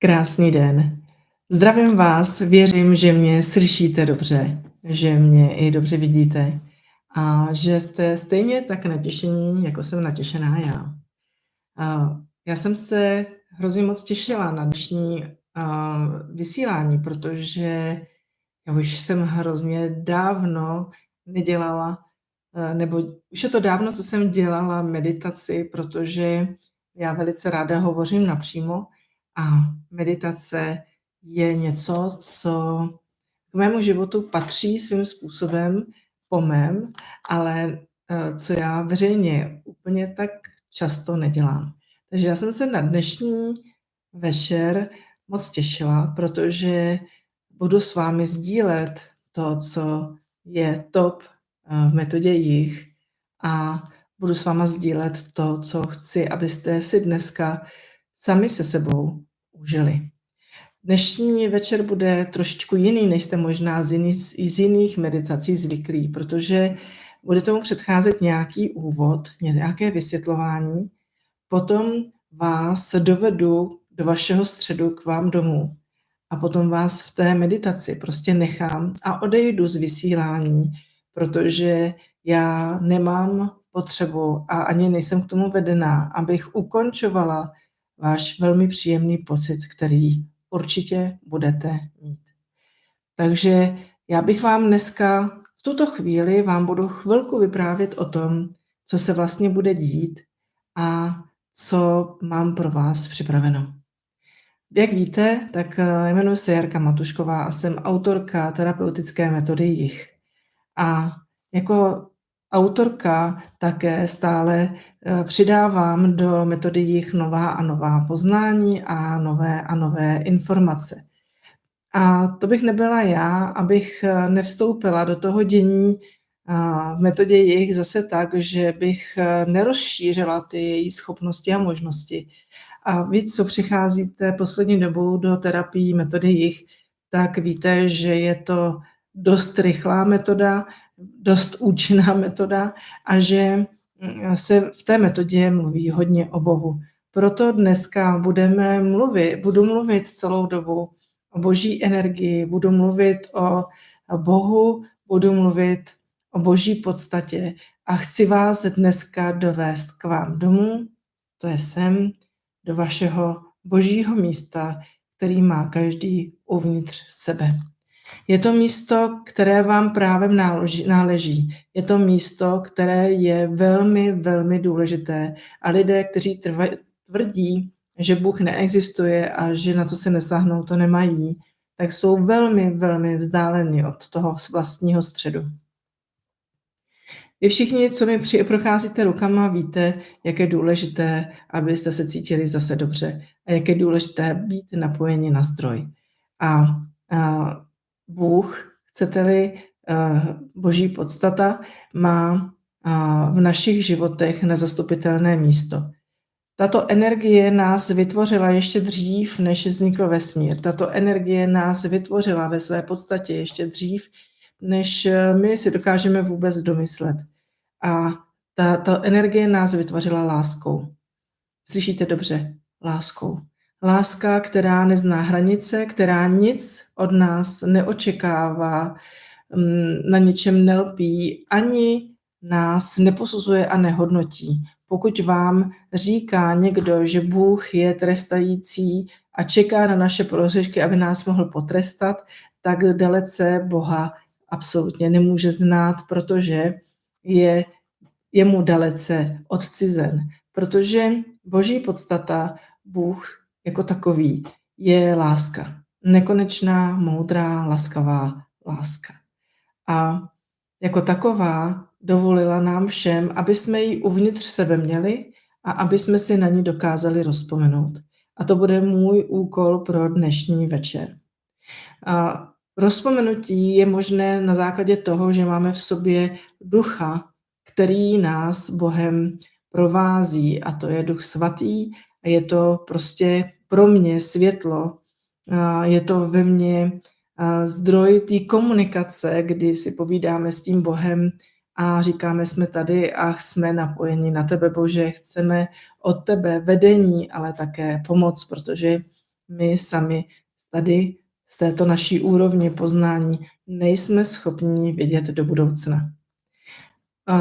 Krásný den. Zdravím vás, věřím, že mě slyšíte dobře, že mě i dobře vidíte a že jste stejně tak natěšení, jako jsem natěšená já. A já jsem se hrozně moc těšila na dnešní vysílání, protože já už jsem hrozně dávno nedělala, nebo už je to dávno, co jsem dělala meditaci, protože já velice ráda hovořím napřímo a meditace je něco, co k mému životu patří svým způsobem po mém, ale eh, co já veřejně úplně tak často nedělám. Takže já jsem se na dnešní večer moc těšila, protože budu s vámi sdílet to, co je top eh, v metodě jich a budu s váma sdílet to, co chci, abyste si dneska sami se sebou užili. Dnešní večer bude trošičku jiný, než jste možná z jiných, z jiných meditací zvyklí, protože bude tomu předcházet nějaký úvod, nějaké vysvětlování, potom vás dovedu do vašeho středu k vám domů a potom vás v té meditaci prostě nechám a odejdu z vysílání, protože já nemám potřebu a ani nejsem k tomu vedená, abych ukončovala váš velmi příjemný pocit, který určitě budete mít. Takže já bych vám dneska v tuto chvíli vám budu chvilku vyprávět o tom, co se vlastně bude dít a co mám pro vás připraveno. Jak víte, tak eh, jmenuji se Jarka Matušková a jsem autorka terapeutické metody jich. A jako autorka také stále eh, přidávám do metody jich nová a nová poznání a nové a nové informace. A to bych nebyla já, abych eh, nevstoupila do toho dění v metodě jich zase tak, že bych eh, nerozšířila ty její schopnosti a možnosti. A víc, co přicházíte poslední dobou do terapii metody jich, tak víte, že je to dost rychlá metoda, dost účinná metoda a že mm, se v té metodě mluví hodně o Bohu. Proto dneska budeme mluvit, budu mluvit celou dobu o boží energii, budu mluvit o Bohu, budu mluvit o boží podstatě a chci vás dneska dovést k vám domů, to je sem, do vašeho božího místa, který má každý uvnitř sebe. Je to místo, které vám právem náleží. Je to místo, které je velmi, velmi důležité. A lidé, kteří tvrdí, že Bůh neexistuje a že na co se nesáhnou, to nemají, tak jsou velmi, velmi vzdáleni od toho vlastního středu. Vy všichni, co mi při, procházíte rukama, víte, jak je důležité, abyste se cítili zase dobře a jak je důležité být napojeni na zdroj. A, a Bůh, chcete-li eh, boží podstata, má v našich životech nezastupitelné místo. Tato energie nás vytvořila ještě dřív, než vznikl vesmír. Tato energie nás vytvořila ve své podstatě ještě dřív, než eh, my si dokážeme vůbec domyslet. A ta, ta energie nás vytvořila láskou. Slyšíte dobře? Láskou. Láska, která nezná hranice, která nic od nás neočekává, mm, na ničem nelpí, ani nás neposuzuje a nehodnotí. Pokud vám říká někdo, že Bůh je trestající a čeká na naše prohřešky, aby nás mohl potrestat, tak dalece Boha absolutně nemůže znát, protože je jemu dalece odcizen. Protože boží podstata, Bůh jako takový je láska. Nekonečná, moudrá, laskavá láska. A jako taková dovolila nám všem, aby jsme ji uvnitř sebe měli a aby jsme si na ní dokázali rozpomenout. A to bude můj úkol pro dnešní večer. A rozpomenutí je možné na základě toho, že máme v sobě ducha, který nás Bohem provází, a to je duch svatý, a je to prostě pro mě světlo, je to ve mně zdroj té komunikace, kdy si povídáme s tím Bohem a říkáme, jsme tady a jsme napojeni na tebe, Bože, chceme od tebe vedení, ale také pomoc, protože my sami tady z této naší úrovně poznání nejsme schopni vidět do budoucna.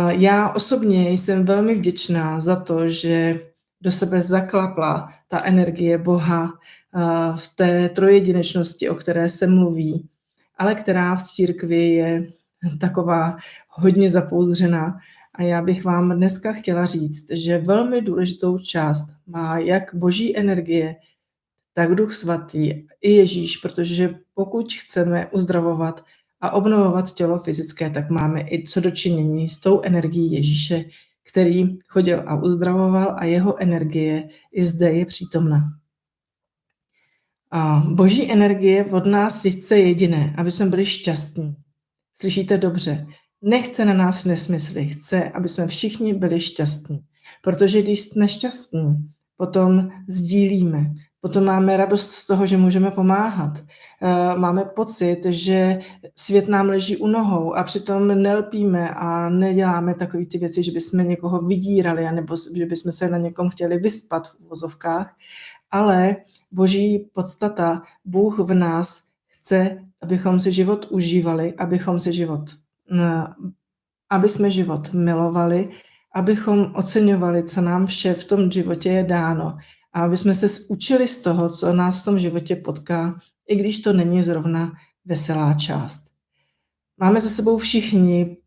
Já osobně jsem velmi vděčná za to, že do sebe zaklapla ta energie Boha v té trojedinečnosti, o které se mluví, ale která v církvi je taková hodně zapouzřená. A já bych vám dneska chtěla říct, že velmi důležitou část má jak boží energie, tak Duch Svatý i Ježíš, protože pokud chceme uzdravovat a obnovovat tělo fyzické, tak máme i co dočinění s tou energií Ježíše, který chodil a uzdravoval a jeho energie i zde je přítomna. A boží energie od nás chce jediné, aby jsme byli šťastní. Slyšíte dobře? Nechce na nás nesmysly, chce, aby jsme všichni byli šťastní. Protože když jsme šťastní, potom sdílíme, Potom máme radost z toho, že můžeme pomáhat. Eh, máme pocit, že svět nám leží u nohou a přitom nelpíme a neděláme takové ty věci, že bychom někoho vydírali, nebo že bychom se na někom chtěli vyspat v vozovkách. Ale boží podstata, Bůh v nás chce, abychom si život užívali, abychom si život, eh, aby jsme život milovali, abychom oceňovali, co nám vše v tom životě je dáno a aby jsme se učili z toho, co nás v tom životě potká, i když to není zrovna veselá část. Máme za sebou všichni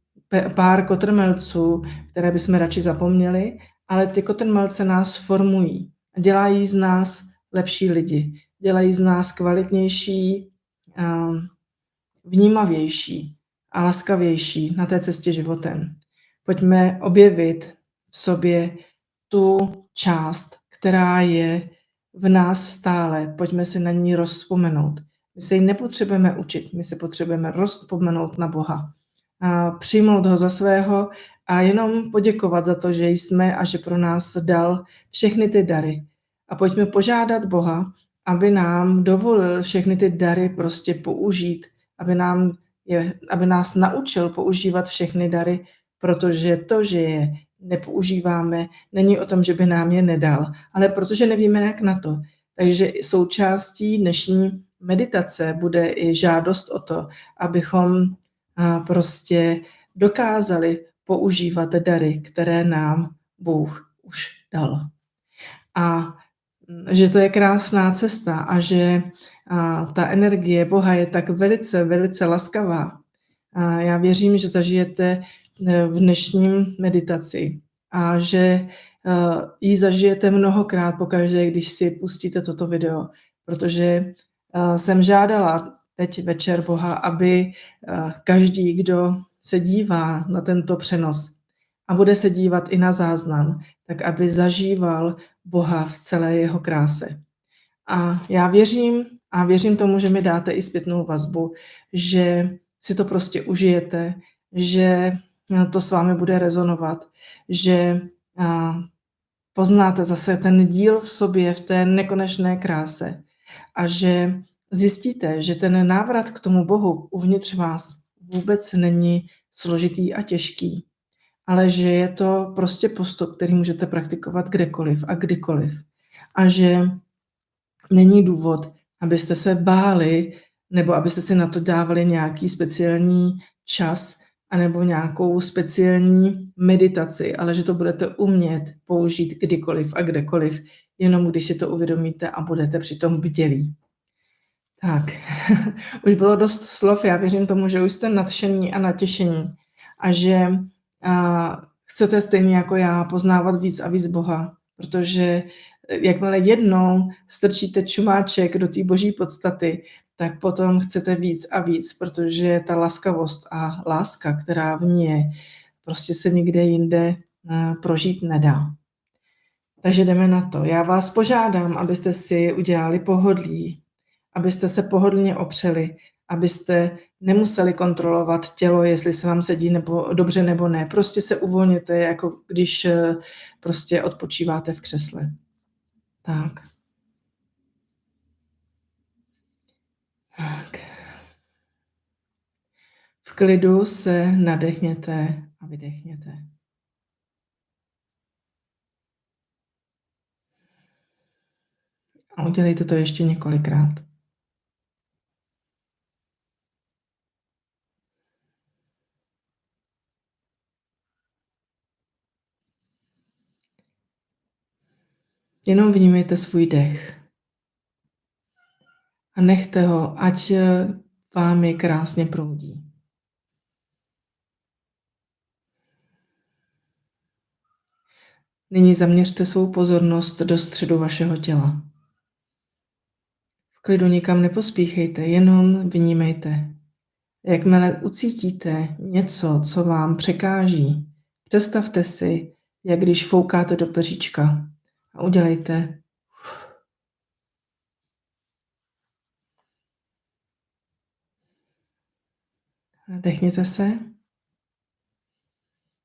pár kotrmelců, které bychom radši zapomněli, ale ty kotrmelce nás formují a dělají z nás lepší lidi, dělají z nás kvalitnější, vnímavější a laskavější na té cestě životem. Pojďme objevit v sobě tu část, která je v nás stále. Pojďme se na ní rozpomenout. My se ji nepotřebujeme učit, my se potřebujeme rozpomenout na Boha. A přijmout ho za svého a jenom poděkovat za to, že jsme a že pro nás dal všechny ty dary. A pojďme požádat Boha, aby nám dovolil všechny ty dary prostě použít, aby, nám je, aby nás naučil používat všechny dary, protože to, že je nepoužíváme, není o tom, že by nám je nedal, ale protože nevíme, jak na to. Takže součástí dnešní meditace bude i žádost o to, abychom prostě dokázali používat dary, které nám Bůh už dal. A že to je krásná cesta a že ta energie Boha je tak velice, velice laskavá. Já věřím, že zažijete v dnešním meditaci a že eh, ji zažijete mnohokrát pokaždé, když si pustíte toto video, protože eh, jsem žádala teď večer Boha, aby každý, kdo se dívá na tento přenos a bude se dívat i na záznam, tak aby zažíval Boha v celé jeho kráse. A já věřím a věřím tomu, že mi dáte i zpětnou vazbu, že si to prostě užijete, že to s vámi bude rezonovat, že poznáte zase ten díl v sobě, v té nekonečné kráse a že zjistíte, že ten návrat k tomu Bohu uvnitř vás vůbec není složitý a těžký, ale že je to prostě postup, který můžete praktikovat kdekoliv a kdykoliv. A že není důvod, abyste se báli nebo abyste si na to dávali nějaký speciální čas, anebo nějakou speciální meditaci, ale že to budete umět použít kdykoliv a kdekoliv, jenom když si to uvědomíte a budete přitom bdělí. Tak, už bylo dost slov, já věřím tomu, že už jste nadšení a natěšení a že a, chcete stejně jako já poznávat víc a víc Boha, protože jakmile jednou strčíte čumáček do té boží podstaty, tak potom chcete víc a víc, protože ta laskavost a láska, která v ní je, prostě se nikde jinde eh, prožít nedá. Takže jdeme na to. Já vás požádám, abyste si udělali pohodlí, abyste se pohodlně opřeli, abyste nemuseli kontrolovat tělo, jestli se vám sedí nebo dobře nebo ne. Prostě se uvolněte, jako když eh, prostě odpočíváte v křesle. Tak. Tak. V klidu se nadechněte a vydechněte. A udělejte to ještě několikrát. Jenom vnímejte svůj dech. A nechte ho, ať vámi krásně proudí. Nyní zaměřte svou pozornost do středu vašeho těla. V klidu nikam nepospíchejte, jenom vnímejte. Jakmile ucítíte něco, co vám překáží, představte si, jak když foukáte do peříčka a udělejte Nadechněte se.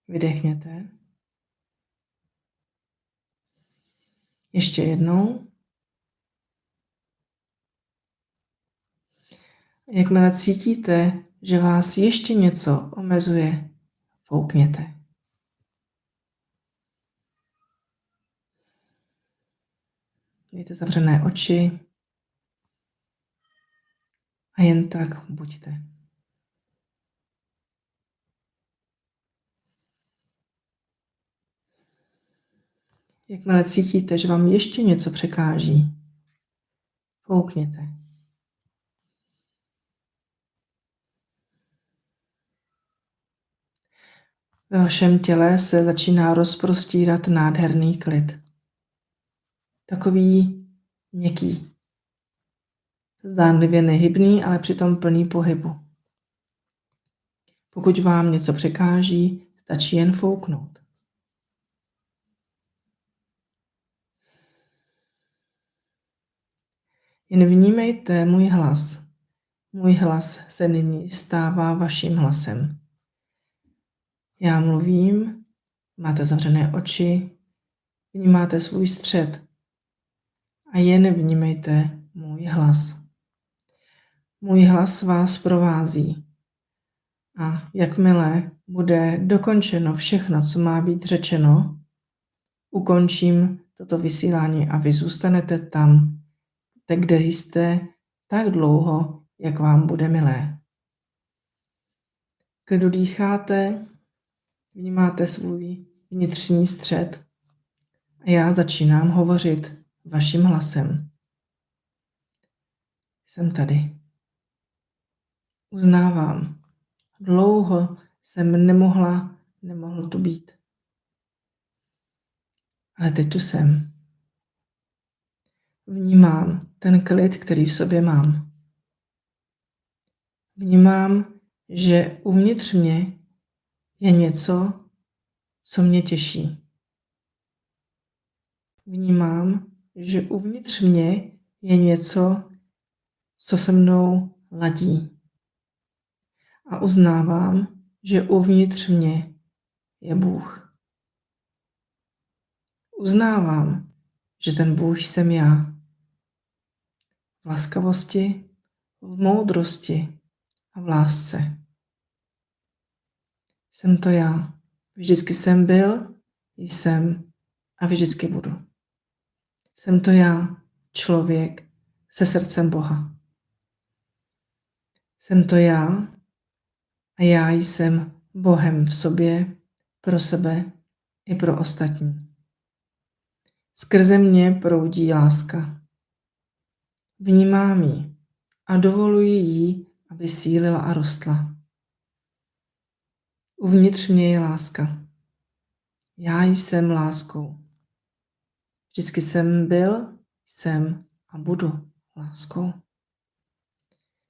Vydechněte. Ještě jednou. Jakmile cítíte, že vás ještě něco omezuje, foukněte. Mějte zavřené oči a jen tak buďte. Jakmile cítíte, že vám ještě něco překáží, foukněte. Ve vašem těle se začíná rozprostírat nádherný klid. Takový měkký. Zdánlivě nehybný, ale přitom plný pohybu. Pokud vám něco překáží, stačí jen fouknout. Jen vnímejte můj hlas. Můj hlas se nyní stává vaším hlasem. Já mluvím, máte zavřené oči, vnímáte svůj střed a jen vnímejte můj hlas. Můj hlas vás provází a jakmile bude dokončeno všechno, co má být řečeno, ukončím toto vysílání a vy zůstanete tam, kde jste tak dlouho, jak vám bude milé. Klidu dýcháte, vnímáte svůj vnitřní střed a já začínám hovořit vaším hlasem. Jsem tady. Uznávám. Dlouho jsem nemohla, nemohl tu být. Ale teď tu jsem. Vnímám ten klid, který v sobě mám. Vnímám, že uvnitř mě je něco, co mě těší. Vnímám, že uvnitř mě je něco, co se mnou ladí. A uznávám, že uvnitř mě je Bůh. Uznávám, že ten Bůh jsem já v laskavosti, v moudrosti a v lásce. Jsem to já. Vždycky jsem byl, jsem a vždycky budu. Jsem to já, člověk se srdcem Boha. Jsem to já a já jsem Bohem v sobě, pro sebe i pro ostatní. Skrze mě proudí láska. Vnímám ji a dovoluji jí, aby sílila a rostla. Uvnitř mě je láska. Já jsem láskou. Vždycky jsem byl, jsem a budu láskou.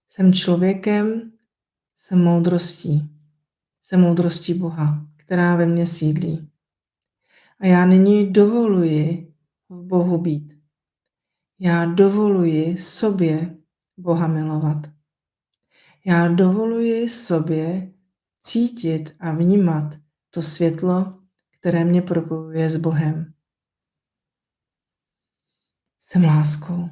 Jsem člověkem, jsem moudrostí. Jsem moudrostí Boha, která ve mně sídlí. A já nyní dovoluji v Bohu být. Já dovoluji sobě Boha milovat. Já dovoluji sobě cítit a vnímat to světlo, které mě propojuje s Bohem. Jsem láskou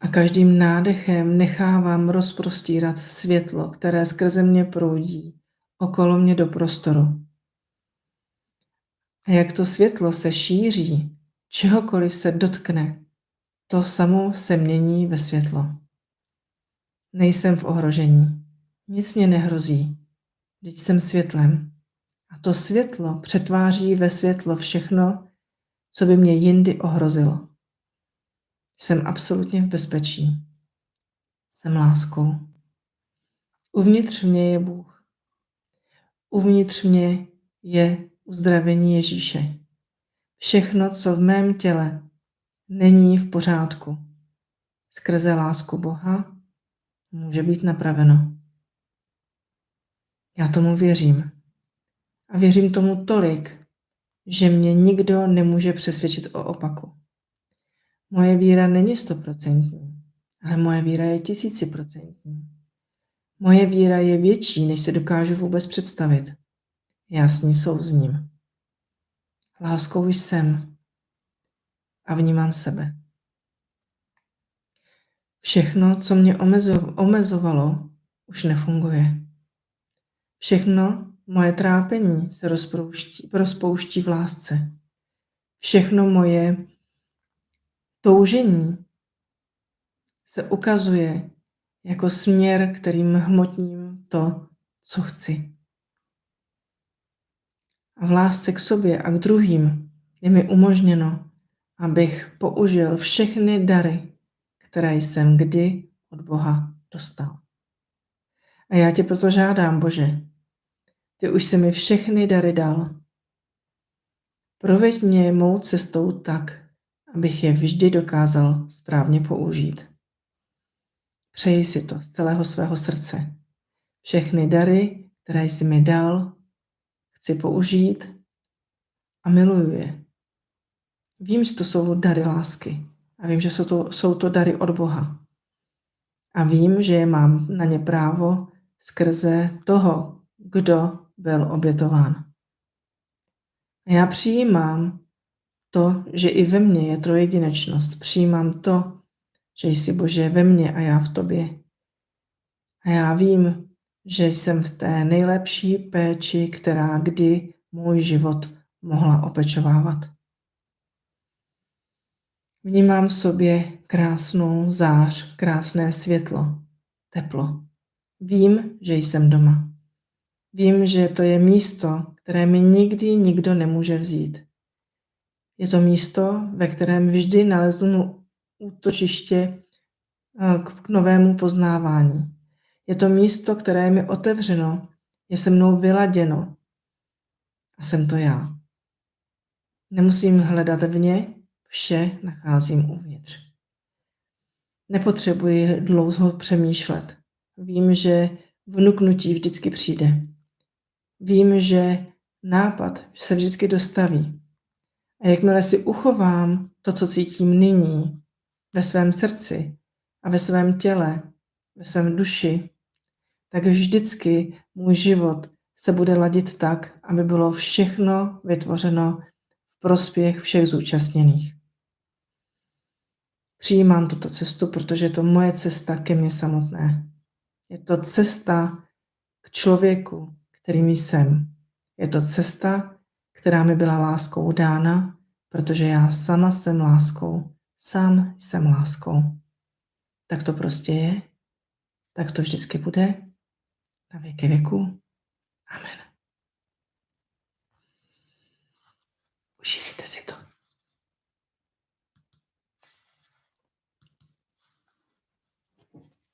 a každým nádechem nechávám rozprostírat světlo, které skrze mě proudí okolo mě do prostoru. A jak to světlo se šíří, čehokoliv se dotkne, to samo se mění ve světlo. Nejsem v ohrožení. Nic mě nehrozí. Teď jsem světlem. A to světlo přetváří ve světlo všechno, co by mě jindy ohrozilo. Jsem absolutně v bezpečí. Jsem láskou. Uvnitř mě je Bůh. Uvnitř mě je uzdravení Ježíše. Všechno, co v mém těle není v pořádku, skrze lásku Boha může být napraveno. Já tomu věřím. A věřím tomu tolik, že mě nikdo nemůže přesvědčit o opaku. Moje víra není stoprocentní, ale moje víra je tisíciprocentní. Moje víra je větší, než si dokážu vůbec představit. Já s ní souzním. Láskou jsem a vnímám sebe. Všechno, co mě omezovalo, už nefunguje. Všechno moje trápení se rozpouští, rozpouští v lásce. Všechno moje toužení se ukazuje jako směr, kterým hmotním to, co chci. A v lásce k sobě a k druhým je mi umožněno, abych použil všechny dary, které jsem kdy od Boha dostal. A já tě proto žádám, Bože, ty už si mi všechny dary dal. Proveď mě mou cestou tak, abych je vždy dokázal správně použít. Přeji si to z celého svého srdce. Všechny dary, které jsi mi dal, chci použít a miluju je. Vím, že to jsou dary lásky a vím, že jsou to, jsou to dary od Boha. A vím, že mám na ně právo skrze toho, kdo byl obětován. A já přijímám to, že i ve mně je trojedinečnost. Přijímám to, že jsi Bože ve mně a já v tobě. A já vím, že jsem v té nejlepší péči, která kdy můj život mohla opečovávat. Vnímám v sobě krásnou zář, krásné světlo, teplo. Vím, že jsem doma. Vím, že to je místo, které mi nikdy nikdo nemůže vzít. Je to místo, ve kterém vždy naleznu útočiště eh, k novému poznávání. Je to místo, které je mi otevřeno, je se mnou vyladěno. A jsem to já. Nemusím hledat vně, vše nacházím uvnitř. Nepotřebuji dlouho přemýšlet. Vím, že vnuknutí vždycky přijde. Vím, že nápad se vždycky dostaví. A jakmile si uchovám to, co cítím nyní, ve svém srdci a ve svém těle, ve svém duši, tak vždycky můj život se bude ladit tak, aby bylo všechno vytvořeno v prospěch všech zúčastněných. Přijímám tuto cestu, protože je to moje cesta ke mně samotné. Je to cesta k člověku, kterým jsem. Je to cesta, která mi byla láskou dána, protože já sama jsem láskou, sám jsem láskou. Tak to prostě je, tak to vždycky bude, na věky věku. Amen. Užijte si to.